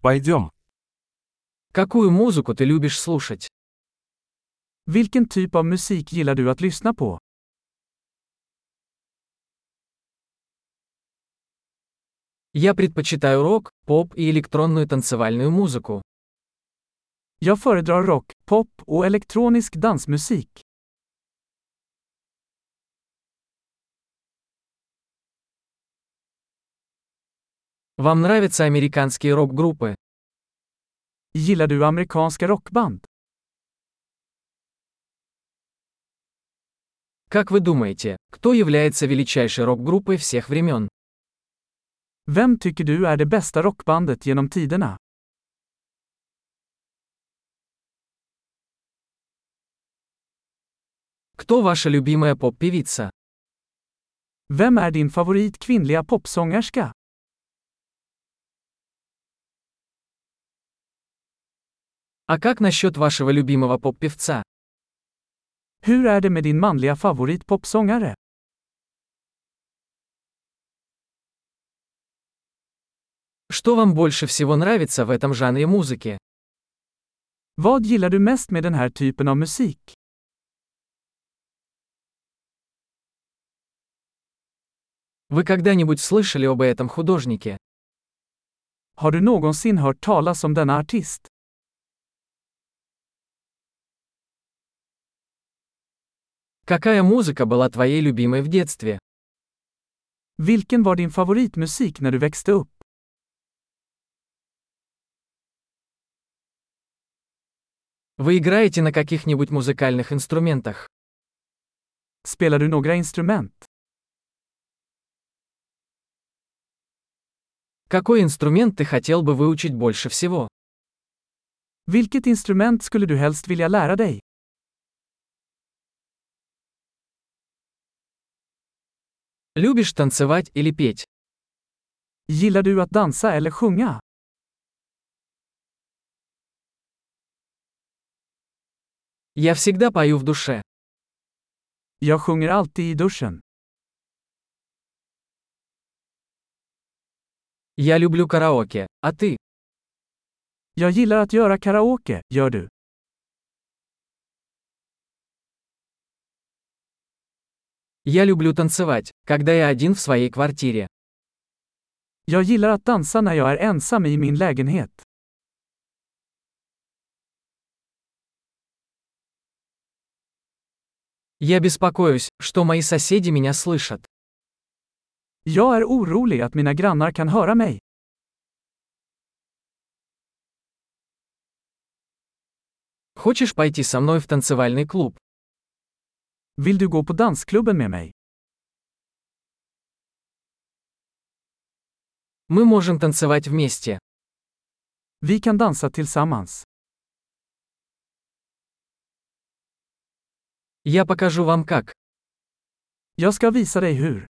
Пойдем. Какую музыку ты любишь слушать? Vilken typ av musik gillar du att lyssna på? Я предпочитаю рок, поп и электронную танцевальную музыку. Jag föredrar rock, pop och elektronisk dansmusik. Вам нравятся американские рок-группы? Gillar du amerikanska rockband? Как вы думаете, кто является величайшей рок-группой всех времен? Vem tycker du är det bästa rockbandet genom tiderna? Кто ваша любимая поп-певица? Vem är din favorit kvinnliga popsångerska? А как насчет вашего любимого поп-певца? Hur är det med din manliga favorit popsångare? Что вам больше всего нравится в этом жанре музыки? Vad gillar du mest med den här typen av musik? Вы когда-нибудь слышали об этом художнике? Har du någonsin hört talas om denna artist? Какая музыка была твоей любимой в детстве? Vilken var din favoritmusik när du växte upp? Вы играете на каких-нибудь музыкальных инструментах? Spelar du några instrument? Какой инструмент ты хотел бы выучить больше всего? Vilket instrument skulle du helst vilja lära dig? Любишь танцевать или петь? Gillar du att dansa eller sjunga? Я всегда пою в душе. Jag sjunger alltid i duschen. Я люблю караоке, а ты? Jag gillar att göra karaoke, gör du? Я люблю танцевать, когда я один в своей квартире. Jag gillar att dansa när jag är ensam i min lägenhet. Я беспокоюсь, что мои соседи меня слышат. Jag är orolig att mina grannar kan höra mig. Хочешь пойти со мной в танцевальный клуб? Vill du gå på dansklubben med mig? Мы можем танцевать вместе. Vi kan dansa tillsammans. Я покажу вам как. Jag ska visa dig hur.